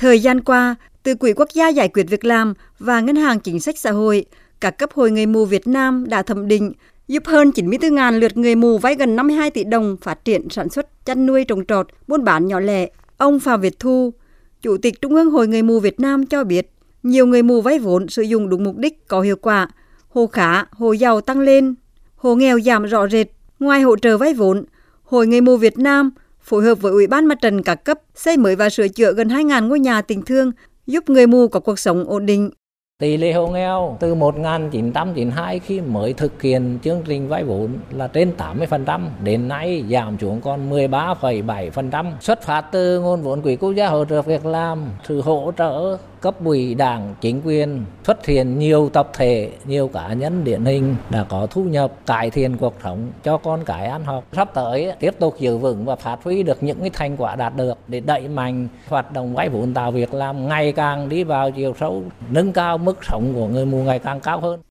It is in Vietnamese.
Thời gian qua, từ Quỹ Quốc gia Giải quyết Việc làm và Ngân hàng Chính sách Xã hội, các cấp hội người mù Việt Nam đã thẩm định giúp hơn 94.000 lượt người mù vay gần 52 tỷ đồng phát triển sản xuất, chăn nuôi trồng trọt, buôn bán nhỏ lẻ. Ông Phạm Việt Thu, Chủ tịch Trung ương Hội Người mù Việt Nam cho biết, nhiều người mù vay vốn sử dụng đúng mục đích có hiệu quả, hồ khá, hồ giàu tăng lên, hồ nghèo giảm rõ rệt. Ngoài hỗ trợ vay vốn, Hội Người mù Việt Nam phối hợp với Ủy ban Mặt trận các cấp xây mới và sửa chữa gần 2.000 ngôi nhà tình thương, giúp người mù có cuộc sống ổn định. Tỷ lệ hộ nghèo từ 1992 khi mới thực hiện chương trình vay vốn là trên 80%, đến nay giảm xuống còn 13,7%. Xuất phát từ nguồn vốn quỹ quốc gia hỗ trợ việc làm, sự hỗ trợ cấp ủy đảng, chính quyền xuất hiện nhiều tập thể, nhiều cá nhân điển hình đã có thu nhập, cải thiện cuộc sống cho con cái ăn học. Sắp tới tiếp tục giữ vững và phát huy được những cái thành quả đạt được để đẩy mạnh hoạt động vay vốn tạo việc làm ngày càng đi vào chiều sâu, nâng cao mức mức sống của người mù ngày càng cao hơn.